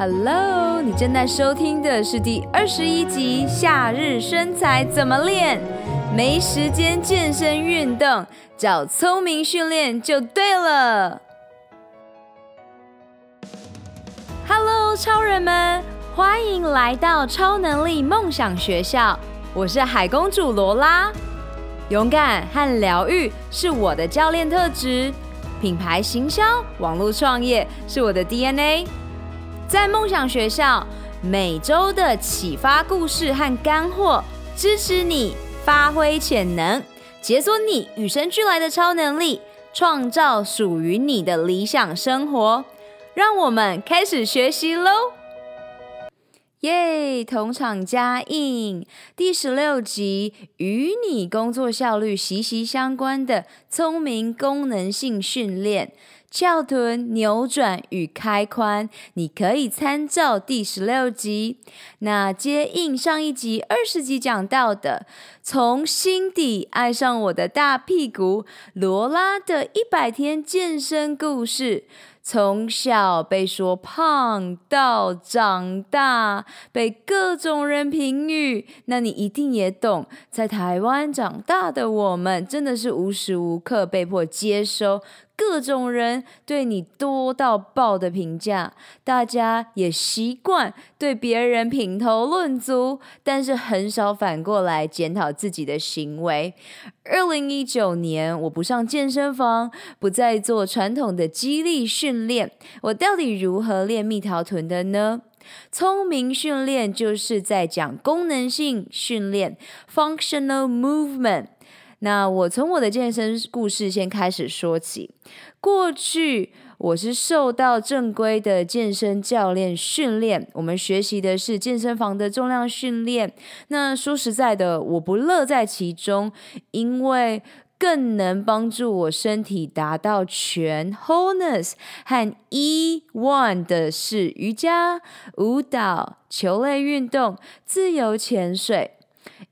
Hello，你正在收听的是第二十一集《夏日身材怎么练》，没时间健身运动，找聪明训练就对了。Hello，超人们，欢迎来到超能力梦想学校，我是海公主罗拉。勇敢和疗愈是我的教练特质，品牌行销、网络创业是我的 DNA。在梦想学校，每周的启发故事和干货，支持你发挥潜能，解锁你与生俱来的超能力，创造属于你的理想生活。让我们开始学习喽！耶，同场加映，第十六集与你工作效率息息相关的聪明功能性训练。翘臀、扭转与开髋，你可以参照第十六集。那接应上一集二十集讲到的，从心底爱上我的大屁股，罗拉的一百天健身故事。从小被说胖到长大，被各种人评语，那你一定也懂。在台湾长大的我们，真的是无时无刻被迫接收。各种人对你多到爆的评价，大家也习惯对别人品头论足，但是很少反过来检讨自己的行为。二零一九年，我不上健身房，不再做传统的肌力训练，我到底如何练蜜桃臀的呢？聪明训练就是在讲功能性训练 （functional movement）。那我从我的健身故事先开始说起。过去我是受到正规的健身教练训练，我们学习的是健身房的重量训练。那说实在的，我不乐在其中，因为更能帮助我身体达到全 wholeness 和 E one 的是瑜伽、舞蹈、球类运动、自由潜水。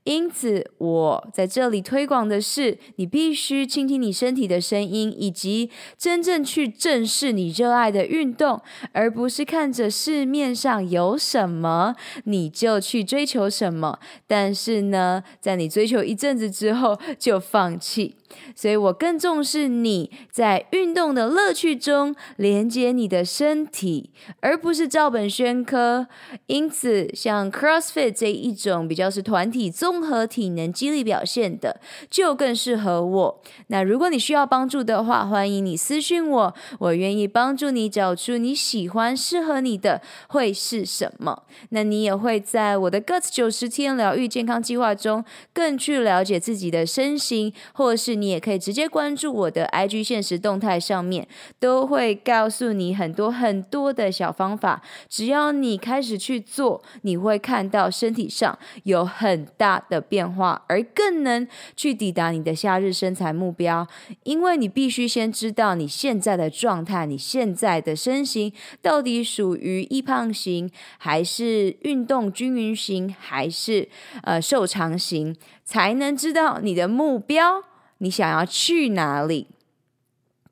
因此，我在这里推广的是，你必须倾听你身体的声音，以及真正去正视你热爱的运动，而不是看着市面上有什么你就去追求什么。但是呢，在你追求一阵子之后就放弃。所以我更重视你在运动的乐趣中连接你的身体，而不是照本宣科。因此，像 CrossFit 这一种比较是团体综合体能激励表现的，就更适合我。那如果你需要帮助的话，欢迎你私讯我，我愿意帮助你找出你喜欢、适合你的会是什么。那你也会在我的 Guts 九十天疗愈健康计划中，更去了解自己的身形，或是。你也可以直接关注我的 IG 限时动态，上面都会告诉你很多很多的小方法。只要你开始去做，你会看到身体上有很大的变化，而更能去抵达你的夏日身材目标。因为你必须先知道你现在的状态，你现在的身形到底属于易胖型，还是运动均匀型，还是呃瘦长型，才能知道你的目标。你想要去哪里？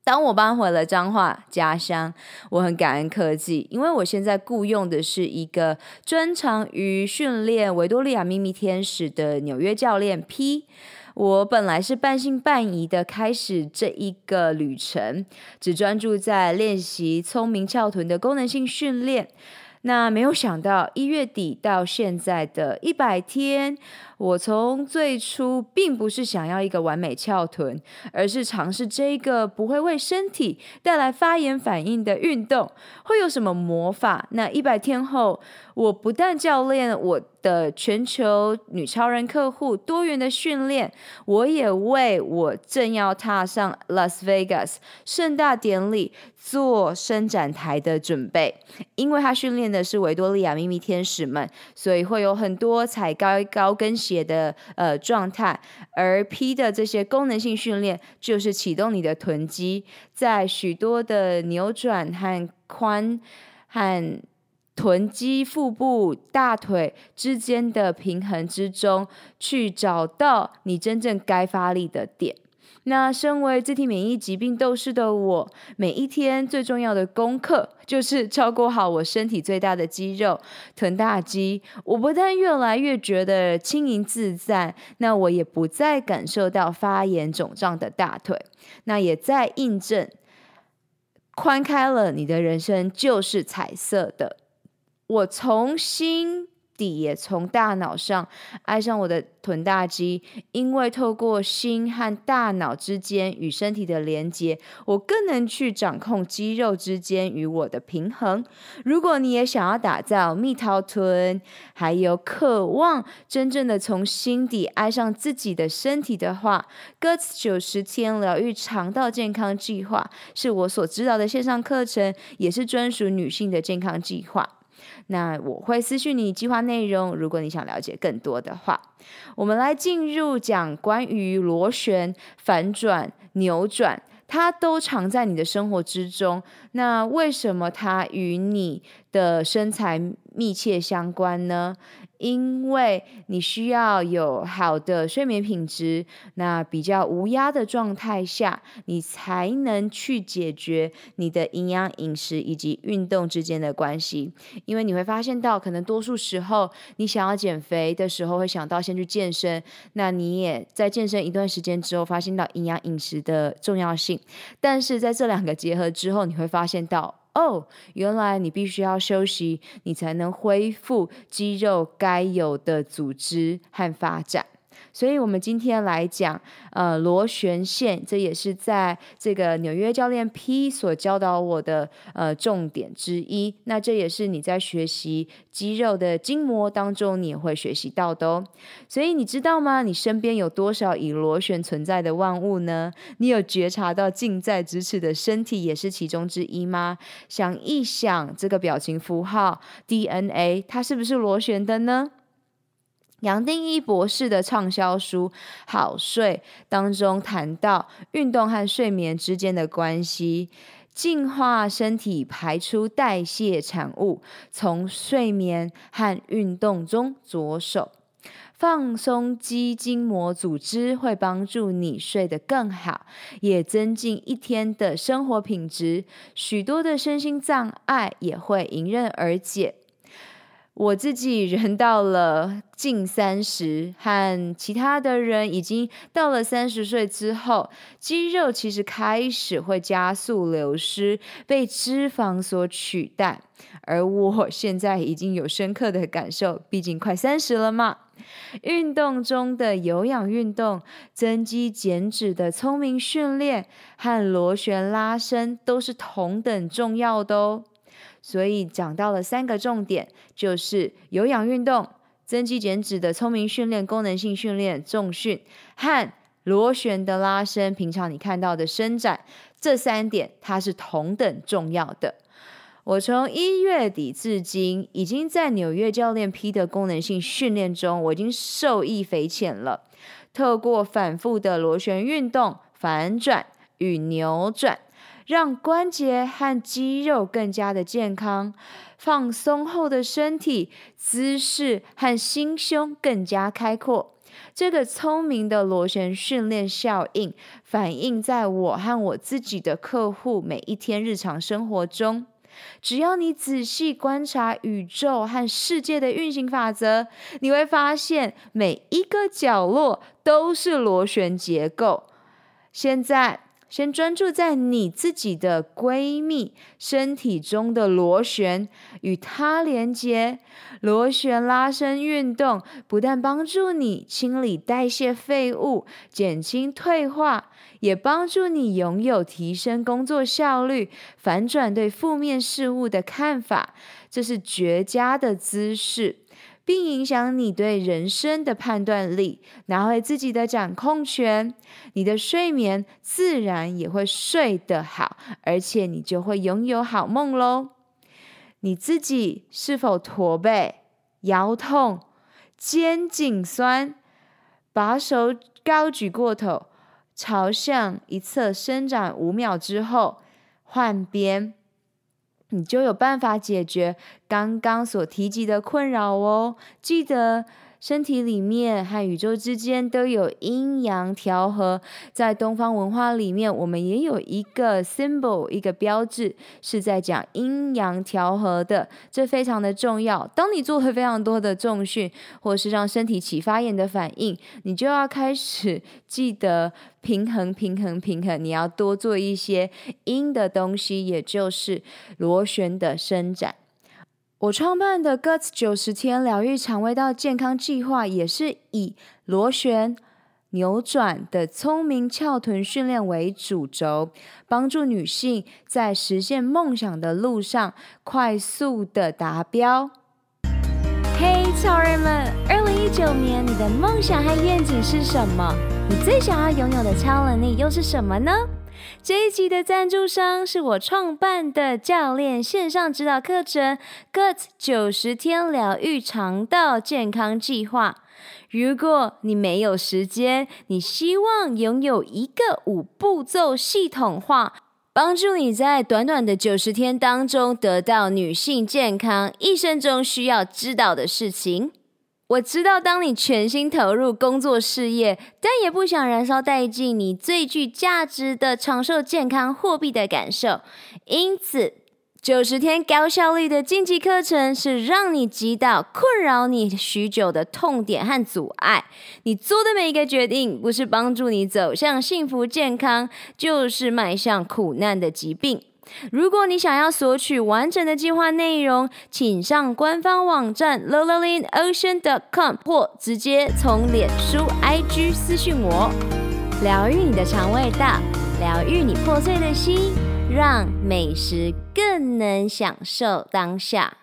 当我搬回了彰化家乡，我很感恩科技，因为我现在雇佣的是一个专长于训练维多利亚秘密天使的纽约教练 P。我本来是半信半疑的开始这一个旅程，只专注在练习聪明翘臀的功能性训练。那没有想到一月底到现在的一百天。我从最初并不是想要一个完美翘臀，而是尝试这一个不会为身体带来发炎反应的运动，会有什么魔法？那一百天后，我不但教练我的全球女超人客户多元的训练，我也为我正要踏上 Las Vegas 盛大典礼做伸展台的准备，因为他训练的是维多利亚秘密天使们，所以会有很多踩高高跟鞋。写的呃状态，而 P 的这些功能性训练就是启动你的臀肌，在许多的扭转和髋和臀肌、腹部、大腿之间的平衡之中，去找到你真正该发力的点。那身为自体免疫疾病斗士的我，每一天最重要的功课就是照顾好我身体最大的肌肉——臀大肌。我不但越来越觉得轻盈自在，那我也不再感受到发炎肿胀的大腿。那也在印证，宽开了，你的人生就是彩色的。我重新。底也从大脑上爱上我的臀大肌，因为透过心和大脑之间与身体的连接，我更能去掌控肌肉之间与我的平衡。如果你也想要打造蜜桃臀，还有渴望真正的从心底爱上自己的身体的话，Guts 九十天疗愈肠道健康计划是我所指导的线上课程，也是专属女性的健康计划。那我会私讯你计划内容，如果你想了解更多的话，我们来进入讲关于螺旋、反转、扭转，它都常在你的生活之中。那为什么它与你的身材密切相关呢？因为你需要有好的睡眠品质，那比较无压的状态下，你才能去解决你的营养饮食以及运动之间的关系。因为你会发现到，可能多数时候你想要减肥的时候，会想到先去健身。那你也在健身一段时间之后，发现到营养饮食的重要性。但是在这两个结合之后，你会发现到。哦，原来你必须要休息，你才能恢复肌肉该有的组织和发展。所以，我们今天来讲，呃，螺旋线，这也是在这个纽约教练 P 所教导我的呃重点之一。那这也是你在学习肌肉的筋膜当中，你也会学习到的哦。所以，你知道吗？你身边有多少以螺旋存在的万物呢？你有觉察到近在咫尺的身体也是其中之一吗？想一想，这个表情符号 DNA，它是不是螺旋的呢？杨定一博士的畅销书《好睡》当中谈到运动和睡眠之间的关系，净化身体，排出代谢产物，从睡眠和运动中着手，放松肌筋膜组织会帮助你睡得更好，也增进一天的生活品质，许多的身心障碍也会迎刃而解。我自己人到了近三十，和其他的人已经到了三十岁之后，肌肉其实开始会加速流失，被脂肪所取代。而我现在已经有深刻的感受，毕竟快三十了嘛。运动中的有氧运动、增肌减脂的聪明训练和螺旋拉伸都是同等重要的哦。所以讲到了三个重点，就是有氧运动、增肌减脂的聪明训练、功能性训练、重训和螺旋的拉伸。平常你看到的伸展，这三点它是同等重要的。我从一月底至今，已经在纽约教练 P 的功能性训练中，我已经受益匪浅了。透过反复的螺旋运动、反转与扭转。让关节和肌肉更加的健康，放松后的身体姿势和心胸更加开阔。这个聪明的螺旋训练效应反映在我和我自己的客户每一天日常生活中。只要你仔细观察宇宙和世界的运行法则，你会发现每一个角落都是螺旋结构。现在。先专注在你自己的闺蜜身体中的螺旋，与它连接。螺旋拉伸运动不但帮助你清理代谢废物、减轻退化，也帮助你拥有提升工作效率、反转对负面事物的看法。这是绝佳的姿势。并影响你对人生的判断力，拿回自己的掌控权，你的睡眠自然也会睡得好，而且你就会拥有好梦喽。你自己是否驼背、腰痛、肩颈酸？把手高举过头，朝向一侧伸展五秒之后，换边。你就有办法解决刚刚所提及的困扰哦。记得身体里面和宇宙之间都有阴阳调和。在东方文化里面，我们也有一个 symbol，一个标志，是在讲阴阳调和的，这非常的重要。当你做了非常多的重训，或是让身体起发炎的反应，你就要开始 记得平衡、平衡、平衡。你要多做一些阴的东西，也就是螺旋的伸展。我创办的 Guts 九十天疗愈肠胃道健康计划，也是以螺旋扭转的聪明翘臀训练为主轴，帮助女性在实现梦想的路上快速的达标。嘿，超人们，二零一九年你的梦想和愿景是什么？你最想要拥有的超能力又是什么呢？这一集的赞助商是我创办的教练线上指导课程 Gut 九十天疗愈肠道健康计划。如果你没有时间，你希望拥有一个五步骤系统化，帮助你在短短的九十天当中得到女性健康一生中需要知道的事情。我知道，当你全心投入工作事业，但也不想燃烧殆尽你最具价值的长寿健康货币的感受，因此九十天高效率的晋级课程是让你击倒困扰你许久的痛点和阻碍。你做的每一个决定，不是帮助你走向幸福健康，就是迈向苦难的疾病。如果你想要索取完整的计划内容，请上官方网站 l o l a l i n o c e a n c o m 或直接从脸书 IG 私讯我。疗愈你的肠胃道，疗愈你破碎的心，让美食更能享受当下。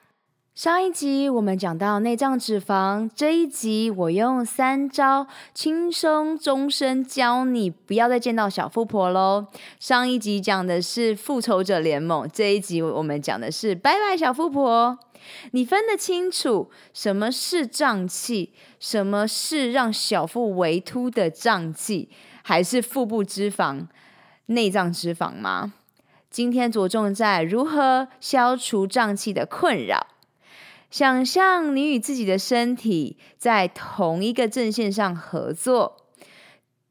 上一集我们讲到内脏脂肪，这一集我用三招轻松终身教你不要再见到小富婆喽。上一集讲的是复仇者联盟，这一集我们讲的是拜拜小富婆。你分得清楚什么是胀气，什么是让小腹微凸的胀气，还是腹部脂肪、内脏脂肪吗？今天着重在如何消除胀气的困扰。想象你与自己的身体在同一个阵线上合作，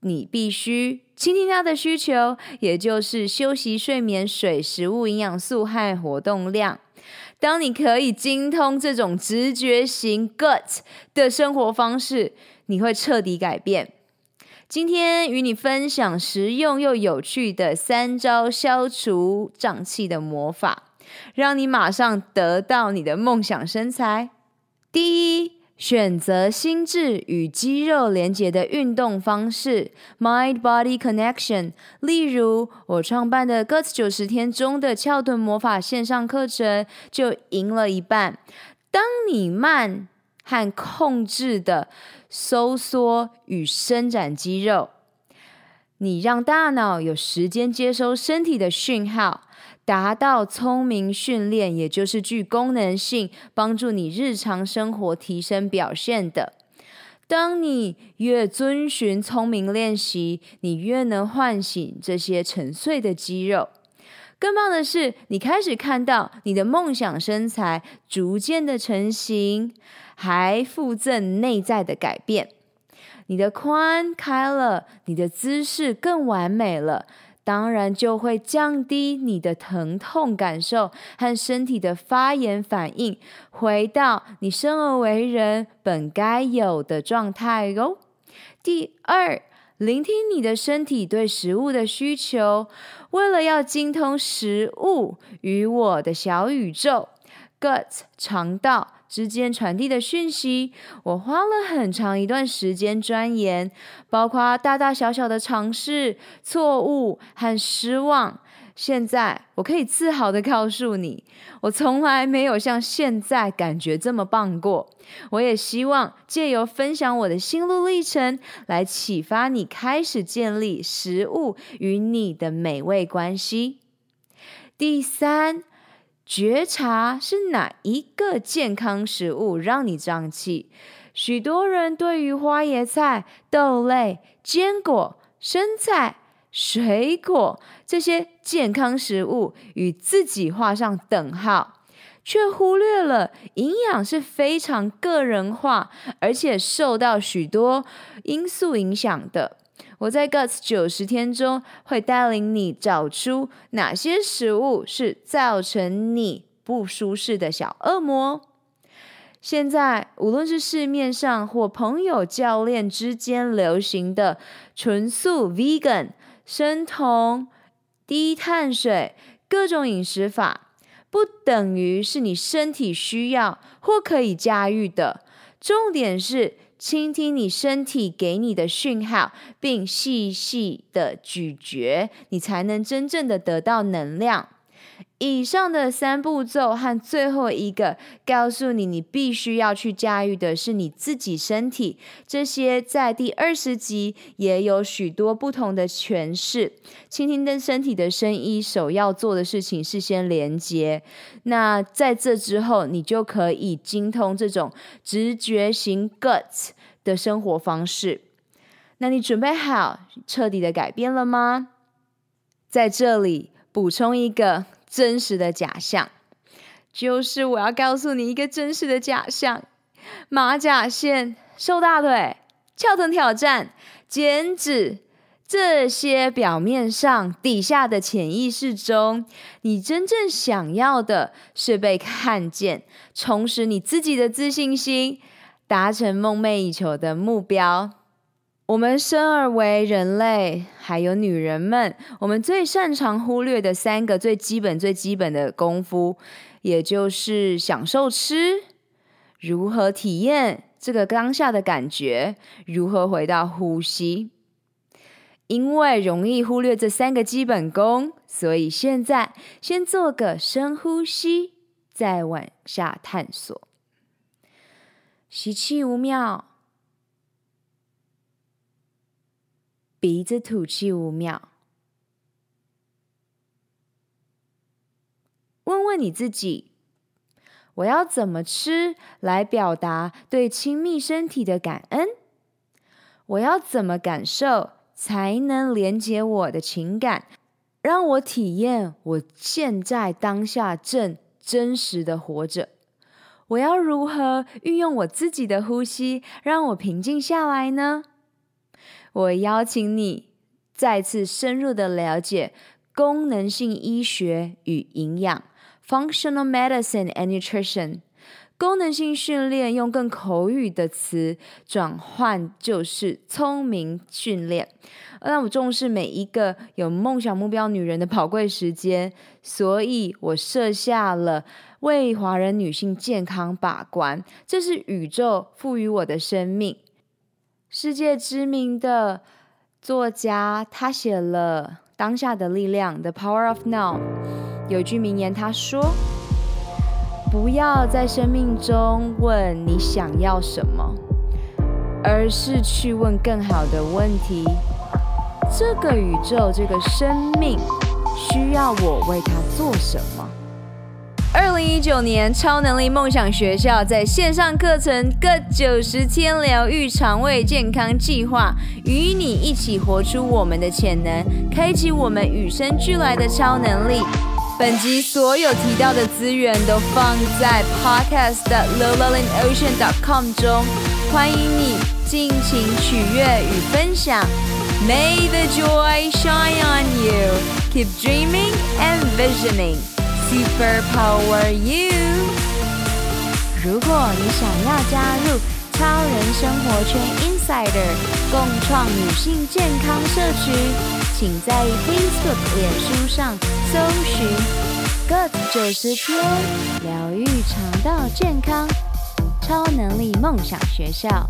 你必须倾听它的需求，也就是休息、睡眠、水、食物、营养素和活动量。当你可以精通这种直觉型 gut 的生活方式，你会彻底改变。今天与你分享实用又有趣的三招消除胀气的魔法。让你马上得到你的梦想身材。第一，选择心智与肌肉连结的运动方式 （Mind-Body Connection）。例如，我创办的 Guts 九十天中的翘臀魔法线上课程就赢了一半。当你慢和控制的收缩与伸展肌肉，你让大脑有时间接收身体的讯号。达到聪明训练，也就是具功能性，帮助你日常生活提升表现的。当你越遵循聪明练习，你越能唤醒这些沉睡的肌肉。更棒的是，你开始看到你的梦想身材逐渐的成型，还附赠内在的改变。你的髋开了，你的姿势更完美了。当然就会降低你的疼痛感受和身体的发炎反应，回到你生而为人本该有的状态哟。第二，聆听你的身体对食物的需求。为了要精通食物与我的小宇宙，gut 肠道。之间传递的讯息，我花了很长一段时间钻研，包括大大小小的尝试、错误和失望。现在我可以自豪地告诉你，我从来没有像现在感觉这么棒过。我也希望借由分享我的心路历程，来启发你开始建立食物与你的美味关系。第三。觉察是哪一个健康食物让你胀气？许多人对于花椰菜、豆类、坚果、生菜、水果这些健康食物与自己画上等号。却忽略了营养是非常个人化，而且受到许多因素影响的。我在 Guts 九十天中会带领你找出哪些食物是造成你不舒适的小恶魔。现在，无论是市面上或朋友、教练之间流行的纯素 （vegan）、生酮、低碳水各种饮食法，不等于是你身体需要或可以驾驭的。重点是倾听你身体给你的讯号，并细细的咀嚼，你才能真正的得到能量。以上的三步骤和最后一个，告诉你你必须要去驾驭的是你自己身体。这些在第二十集也有许多不同的诠释。倾听的身体的声音，首要做的事情是先连接。那在这之后，你就可以精通这种直觉型 Guts 的生活方式。那你准备好彻底的改变了吗？在这里补充一个。真实的假象，就是我要告诉你一个真实的假象：马甲线、瘦大腿、翘臀挑战、减脂，这些表面上、底下的潜意识中，你真正想要的是被看见，重拾你自己的自信心，达成梦寐以求的目标。我们生而为人类，还有女人们，我们最擅长忽略的三个最基本、最基本的功夫，也就是享受吃，如何体验这个当下的感觉，如何回到呼吸。因为容易忽略这三个基本功，所以现在先做个深呼吸，再往下探索。吸气五秒。鼻子吐气五秒，问问你自己：我要怎么吃来表达对亲密身体的感恩？我要怎么感受才能连接我的情感，让我体验我现在当下正真实的活着？我要如何运用我自己的呼吸，让我平静下来呢？我邀请你再次深入的了解功能性医学与营养 （Functional Medicine and Nutrition）。功能性训练用更口语的词转换就是聪明训练。那我重视每一个有梦想目标女人的宝贵时间，所以我设下了为华人女性健康把关，这是宇宙赋予我的生命。世界知名的作家，他写了《当下的力量》（The Power of Now）。有句名言，他说：“不要在生命中问你想要什么，而是去问更好的问题。这个宇宙，这个生命，需要我为他做什么？”二零一九年，超能力梦想学校在线上课程“各九十天疗愈肠胃健康计划”，与你一起活出我们的潜能，开启我们与生俱来的超能力。本集所有提到的资源都放在 podcast l o l a l i n o c e a n c o m 中，欢迎你尽情取悦与分享。May the joy shine on you. Keep dreaming and visioning. Super Power You！如果你想要加入超人生活圈 Insider 共创女性健康社群，请在 Facebook、脸书上搜寻 “Good 九十天疗愈肠道健康超能力梦想学校”。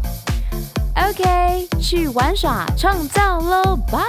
OK，去玩耍创造喽，拜！